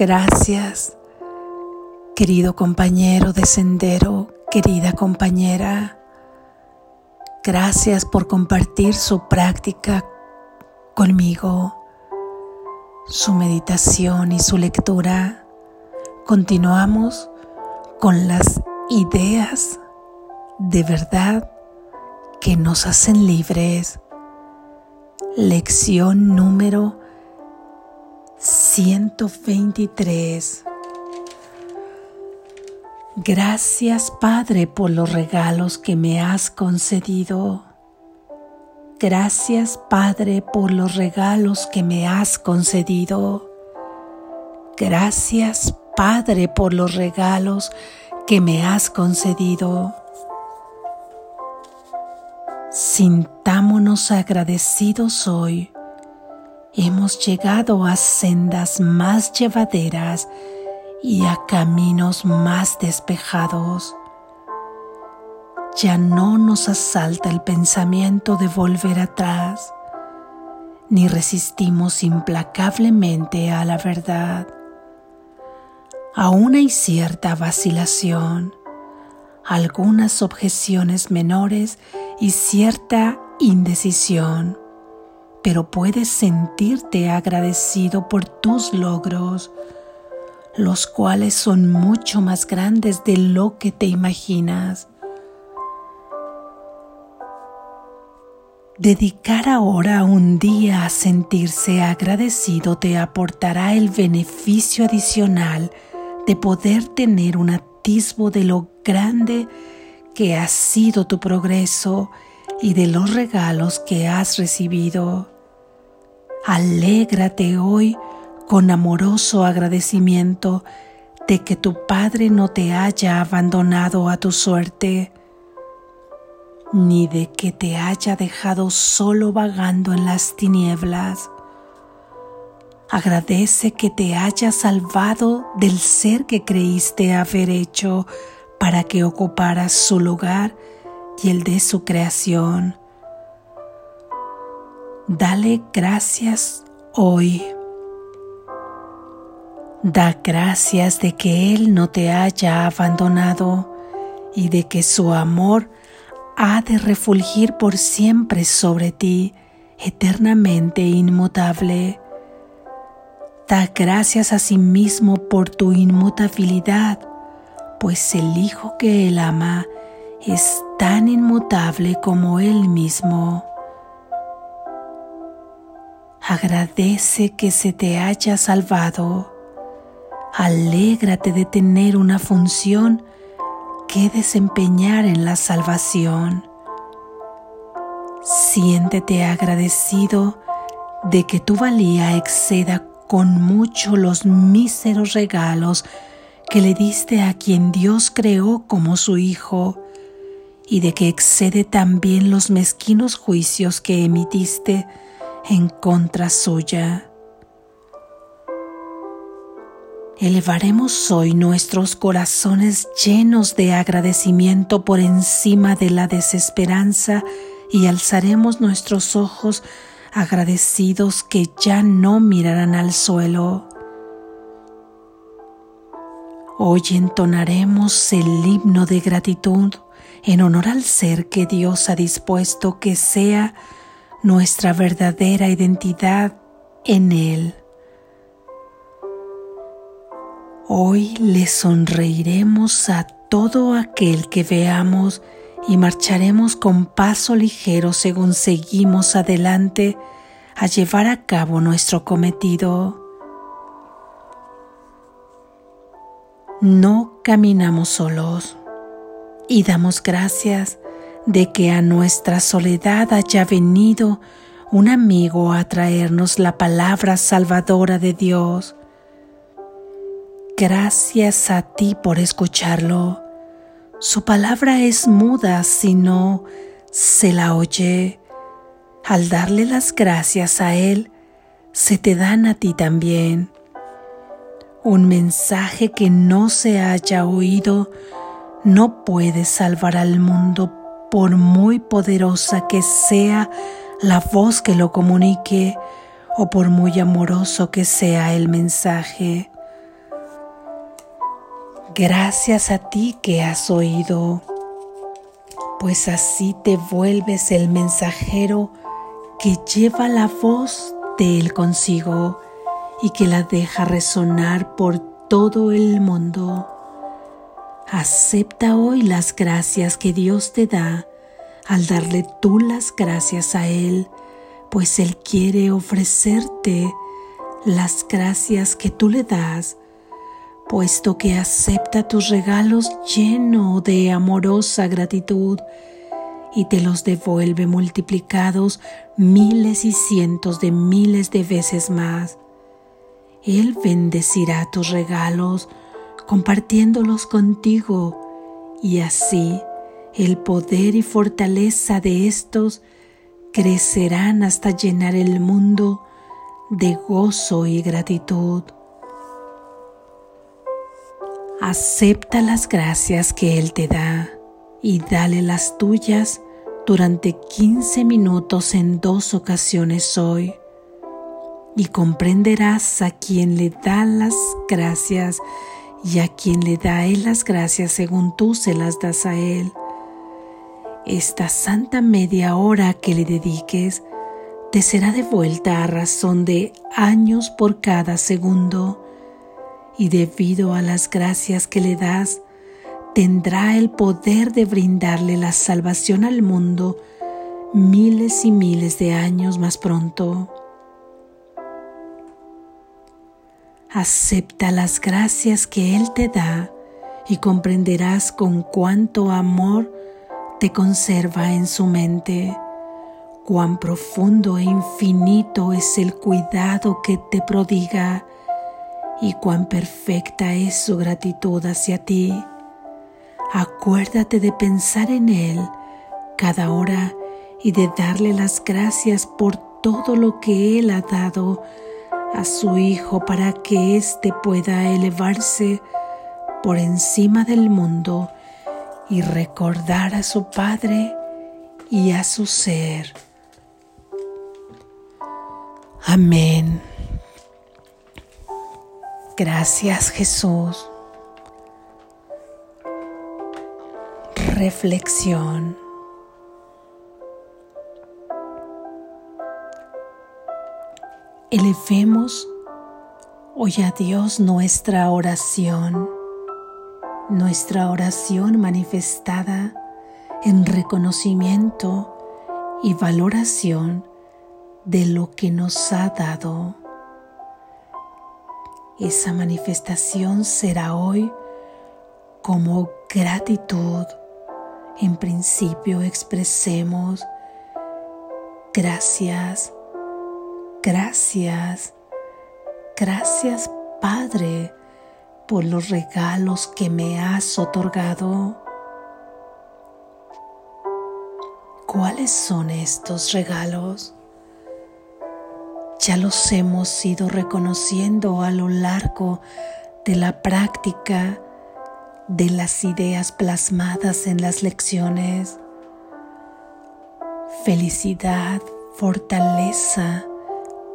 Gracias, querido compañero de sendero, querida compañera. Gracias por compartir su práctica conmigo, su meditación y su lectura. Continuamos con las ideas de verdad que nos hacen libres. Lección número 123. Gracias Padre por los regalos que me has concedido. Gracias Padre por los regalos que me has concedido. Gracias Padre por los regalos que me has concedido. Sintámonos agradecidos hoy. Hemos llegado a sendas más llevaderas y a caminos más despejados. Ya no nos asalta el pensamiento de volver atrás, ni resistimos implacablemente a la verdad. Aún hay cierta vacilación, algunas objeciones menores y cierta indecisión, pero puedes sentirte agradecido por tus logros, los cuales son mucho más grandes de lo que te imaginas. Dedicar ahora un día a sentirse agradecido te aportará el beneficio adicional de poder tener un atisbo de lo grande que ha sido tu progreso y de los regalos que has recibido. Alégrate hoy con amoroso agradecimiento de que tu Padre no te haya abandonado a tu suerte, ni de que te haya dejado solo vagando en las tinieblas. Agradece que te haya salvado del ser que creíste haber hecho para que ocuparas su lugar y el de su creación. Dale gracias hoy. Da gracias de que Él no te haya abandonado y de que su amor ha de refulgir por siempre sobre ti, eternamente inmutable. Da gracias a sí mismo por tu inmutabilidad, pues el Hijo que Él ama es tan inmutable como Él mismo. Agradece que se te haya salvado Alégrate de tener una función que desempeñar en la salvación. Siéntete agradecido de que tu valía exceda con mucho los míseros regalos que le diste a quien Dios creó como su Hijo y de que excede también los mezquinos juicios que emitiste en contra suya. Elevaremos hoy nuestros corazones llenos de agradecimiento por encima de la desesperanza y alzaremos nuestros ojos agradecidos que ya no mirarán al suelo. Hoy entonaremos el himno de gratitud en honor al ser que Dios ha dispuesto que sea nuestra verdadera identidad en Él. Hoy le sonreiremos a todo aquel que veamos y marcharemos con paso ligero según seguimos adelante a llevar a cabo nuestro cometido. No caminamos solos y damos gracias de que a nuestra soledad haya venido un amigo a traernos la palabra salvadora de Dios Gracias a ti por escucharlo. Su palabra es muda si no se la oye. Al darle las gracias a Él, se te dan a ti también. Un mensaje que no se haya oído no puede salvar al mundo por muy poderosa que sea la voz que lo comunique o por muy amoroso que sea el mensaje. Gracias a ti que has oído, pues así te vuelves el mensajero que lleva la voz de Él consigo y que la deja resonar por todo el mundo. Acepta hoy las gracias que Dios te da al darle tú las gracias a Él, pues Él quiere ofrecerte las gracias que tú le das, puesto que acepta tus regalos lleno de amorosa gratitud y te los devuelve multiplicados miles y cientos de miles de veces más. Él bendecirá tus regalos compartiéndolos contigo y así el poder y fortaleza de estos crecerán hasta llenar el mundo de gozo y gratitud. Acepta las gracias que Él te da y dale las tuyas durante 15 minutos en dos ocasiones hoy y comprenderás a quien le da las gracias y a quien le da Él las gracias según tú se las das a Él. Esta santa media hora que le dediques te será devuelta a razón de años por cada segundo y debido a las gracias que le das, tendrá el poder de brindarle la salvación al mundo miles y miles de años más pronto. Acepta las gracias que Él te da y comprenderás con cuánto amor te conserva en su mente, cuán profundo e infinito es el cuidado que te prodiga y cuán perfecta es su gratitud hacia ti. Acuérdate de pensar en Él cada hora y de darle las gracias por todo lo que Él ha dado a su Hijo para que éste pueda elevarse por encima del mundo y recordar a su Padre y a su ser. Amén. Gracias Jesús. Reflexión. Elevemos hoy a Dios nuestra oración, nuestra oración manifestada en reconocimiento y valoración de lo que nos ha dado. Esa manifestación será hoy como gratitud. En principio expresemos gracias Gracias, gracias Padre por los regalos que me has otorgado. ¿Cuáles son estos regalos? Ya los hemos ido reconociendo a lo largo de la práctica de las ideas plasmadas en las lecciones. Felicidad, fortaleza,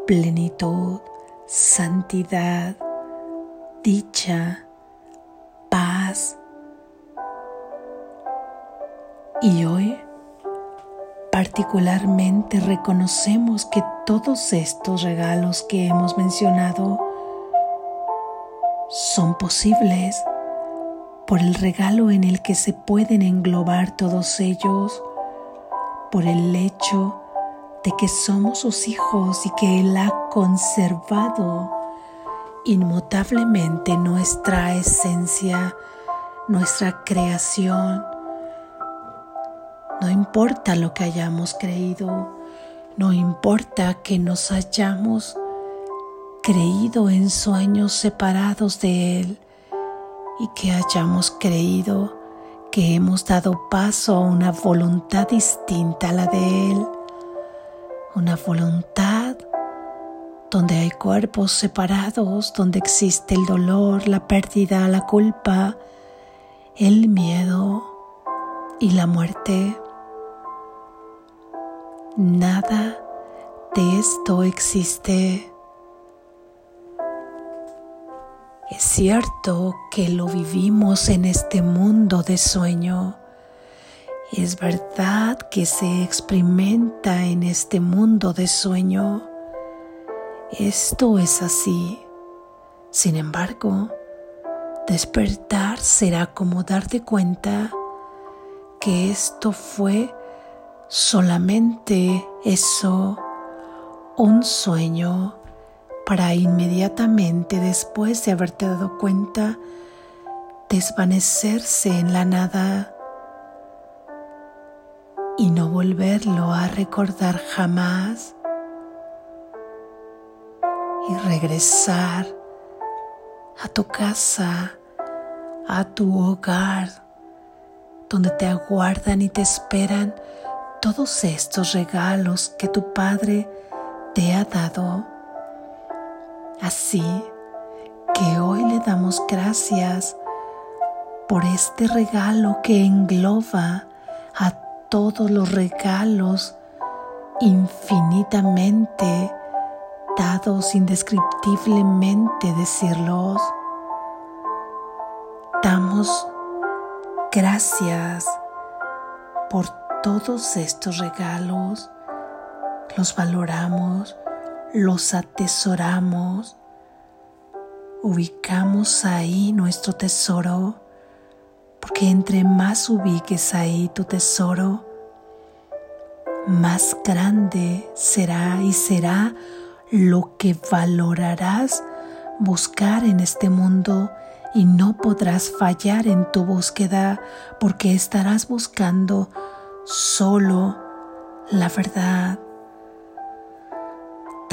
plenitud, santidad, dicha, paz. Y hoy particularmente reconocemos que todos estos regalos que hemos mencionado son posibles por el regalo en el que se pueden englobar todos ellos, por el hecho de que somos sus hijos y que Él ha conservado inmutablemente nuestra esencia, nuestra creación. No importa lo que hayamos creído, no importa que nos hayamos creído en sueños separados de Él y que hayamos creído que hemos dado paso a una voluntad distinta a la de Él una voluntad donde hay cuerpos separados, donde existe el dolor, la pérdida, la culpa, el miedo y la muerte. Nada de esto existe. Es cierto que lo vivimos en este mundo de sueño. Es verdad que se experimenta en este mundo de sueño. Esto es así. Sin embargo, despertar será como darte cuenta que esto fue solamente eso, un sueño para inmediatamente después de haberte dado cuenta desvanecerse en la nada y no volverlo a recordar jamás. Y regresar a tu casa, a tu hogar, donde te aguardan y te esperan todos estos regalos que tu Padre te ha dado. Así que hoy le damos gracias por este regalo que engloba a todos los regalos infinitamente dados indescriptiblemente decirlos. Damos gracias por todos estos regalos, los valoramos los atesoramos, ubicamos ahí nuestro tesoro, porque entre más ubiques ahí tu tesoro, más grande será y será lo que valorarás buscar en este mundo y no podrás fallar en tu búsqueda porque estarás buscando solo la verdad,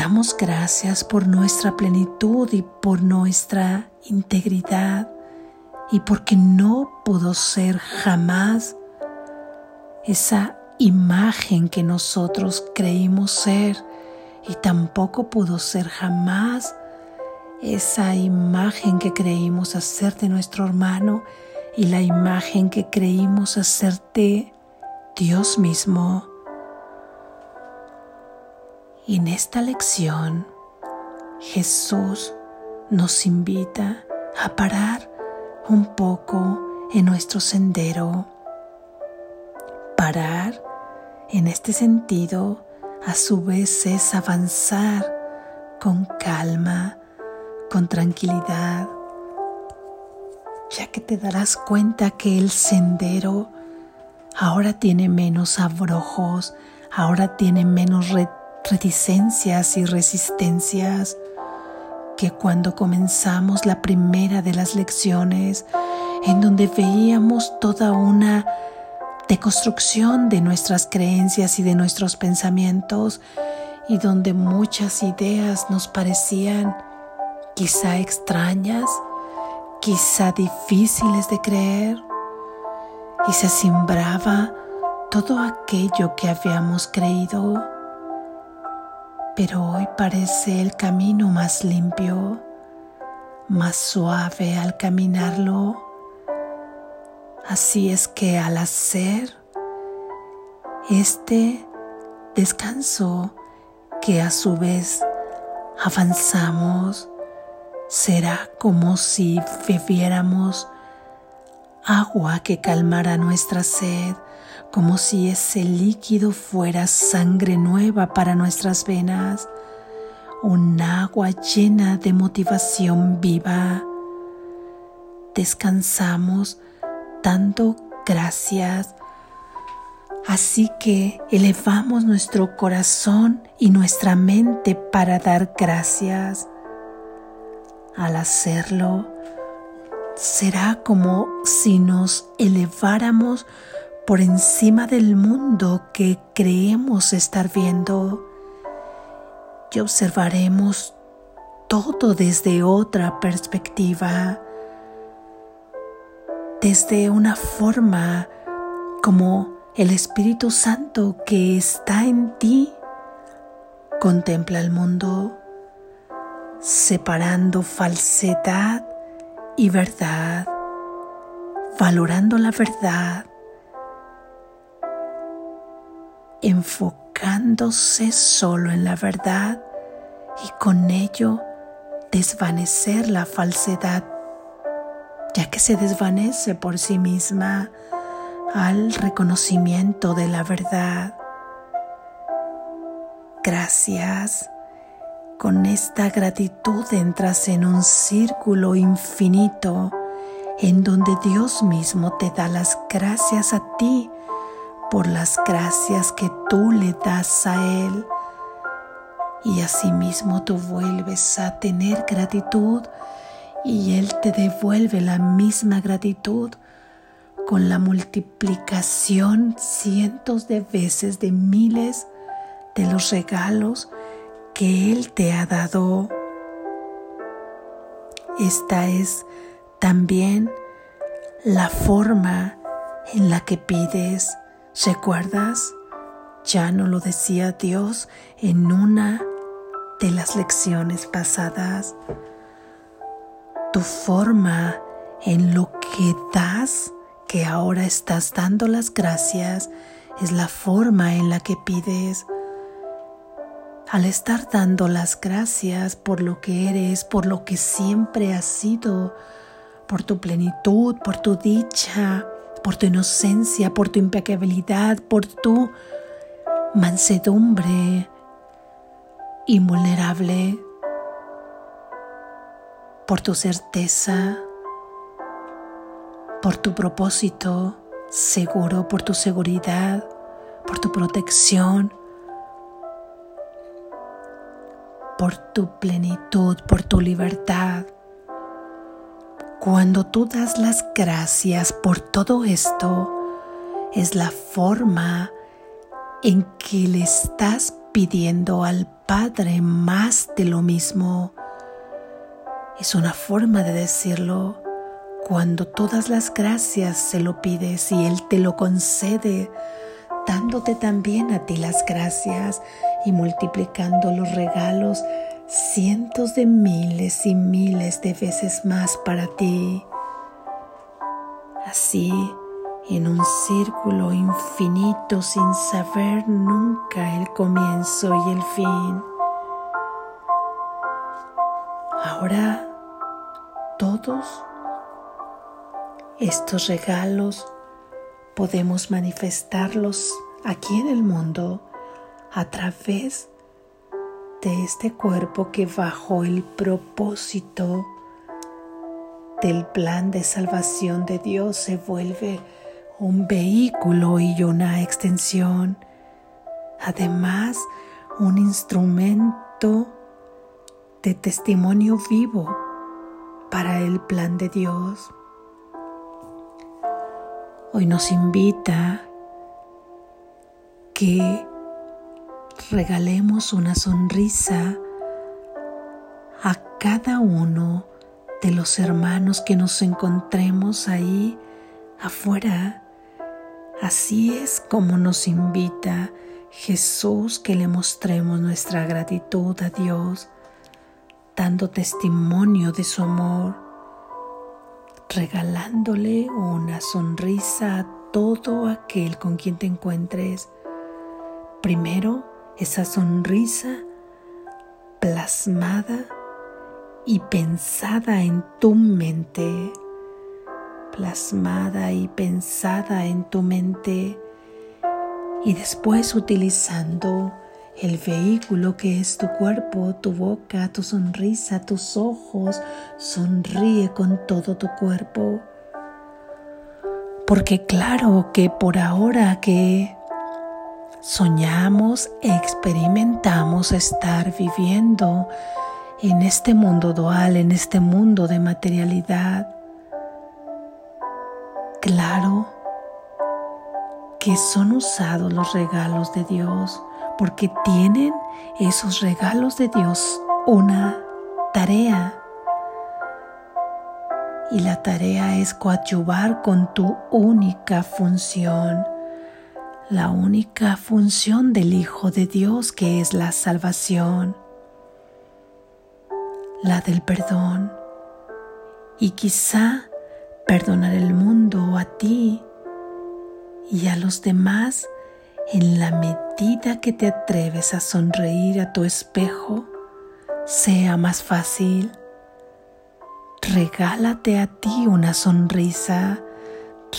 Damos gracias por nuestra plenitud y por nuestra integridad y porque no pudo ser jamás esa imagen que nosotros creímos ser y tampoco pudo ser jamás esa imagen que creímos hacer de nuestro hermano y la imagen que creímos hacer de Dios mismo. En esta lección Jesús nos invita a parar un poco en nuestro sendero. Parar en este sentido a su vez es avanzar con calma, con tranquilidad, ya que te darás cuenta que el sendero ahora tiene menos abrojos, ahora tiene menos reticencias y resistencias que cuando comenzamos la primera de las lecciones en donde veíamos toda una deconstrucción de nuestras creencias y de nuestros pensamientos y donde muchas ideas nos parecían quizá extrañas, quizá difíciles de creer y se simbraba todo aquello que habíamos creído pero hoy parece el camino más limpio, más suave al caminarlo. Así es que al hacer este descanso que a su vez avanzamos, será como si bebiéramos agua que calmara nuestra sed como si ese líquido fuera sangre nueva para nuestras venas, un agua llena de motivación viva. Descansamos dando gracias, así que elevamos nuestro corazón y nuestra mente para dar gracias. Al hacerlo, será como si nos eleváramos por encima del mundo que creemos estar viendo. Y observaremos todo desde otra perspectiva, desde una forma como el Espíritu Santo que está en ti contempla el mundo, separando falsedad y verdad, valorando la verdad enfocándose solo en la verdad y con ello desvanecer la falsedad, ya que se desvanece por sí misma al reconocimiento de la verdad. Gracias. Con esta gratitud entras en un círculo infinito en donde Dios mismo te da las gracias a ti por las gracias que tú le das a Él. Y asimismo tú vuelves a tener gratitud y Él te devuelve la misma gratitud con la multiplicación cientos de veces de miles de los regalos que Él te ha dado. Esta es también la forma en la que pides. ¿Recuerdas? Ya no lo decía Dios en una de las lecciones pasadas. Tu forma en lo que das, que ahora estás dando las gracias, es la forma en la que pides. Al estar dando las gracias por lo que eres, por lo que siempre has sido, por tu plenitud, por tu dicha, por tu inocencia, por tu impecabilidad, por tu mansedumbre invulnerable, por tu certeza, por tu propósito seguro, por tu seguridad, por tu protección, por tu plenitud, por tu libertad. Cuando tú das las gracias por todo esto, es la forma en que le estás pidiendo al Padre más de lo mismo. Es una forma de decirlo cuando todas las gracias se lo pides y Él te lo concede, dándote también a ti las gracias y multiplicando los regalos cientos de miles y miles de veces más para ti. Así, en un círculo infinito sin saber nunca el comienzo y el fin. Ahora, todos estos regalos podemos manifestarlos aquí en el mundo a través de este cuerpo que bajo el propósito del plan de salvación de Dios se vuelve un vehículo y una extensión, además un instrumento de testimonio vivo para el plan de Dios. Hoy nos invita que regalemos una sonrisa a cada uno de los hermanos que nos encontremos ahí afuera. Así es como nos invita Jesús que le mostremos nuestra gratitud a Dios, dando testimonio de su amor, regalándole una sonrisa a todo aquel con quien te encuentres. Primero, esa sonrisa plasmada y pensada en tu mente, plasmada y pensada en tu mente y después utilizando el vehículo que es tu cuerpo, tu boca, tu sonrisa, tus ojos, sonríe con todo tu cuerpo. Porque claro que por ahora que soñamos experimentamos estar viviendo en este mundo dual, en este mundo de materialidad. Claro que son usados los regalos de Dios porque tienen esos regalos de Dios una tarea. Y la tarea es coadyuvar con tu única función la única función del Hijo de Dios que es la salvación, la del perdón y quizá perdonar el mundo a ti y a los demás en la medida que te atreves a sonreír a tu espejo sea más fácil. regálate a ti una sonrisa,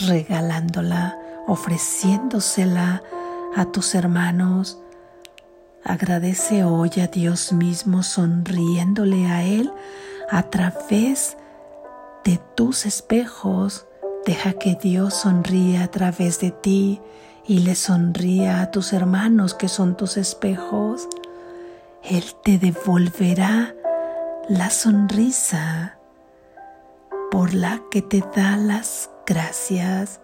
regalándola, ofreciéndosela a tus hermanos. Agradece hoy a Dios mismo sonriéndole a Él a través de tus espejos. Deja que Dios sonríe a través de ti y le sonría a tus hermanos que son tus espejos. Él te devolverá la sonrisa por la que te da las gracias.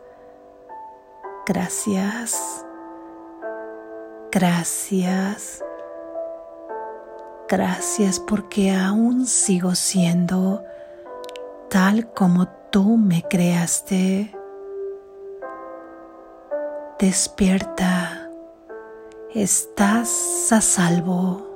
Gracias. Gracias. Gracias porque aún sigo siendo tal como tú me creaste. Despierta. Estás a salvo.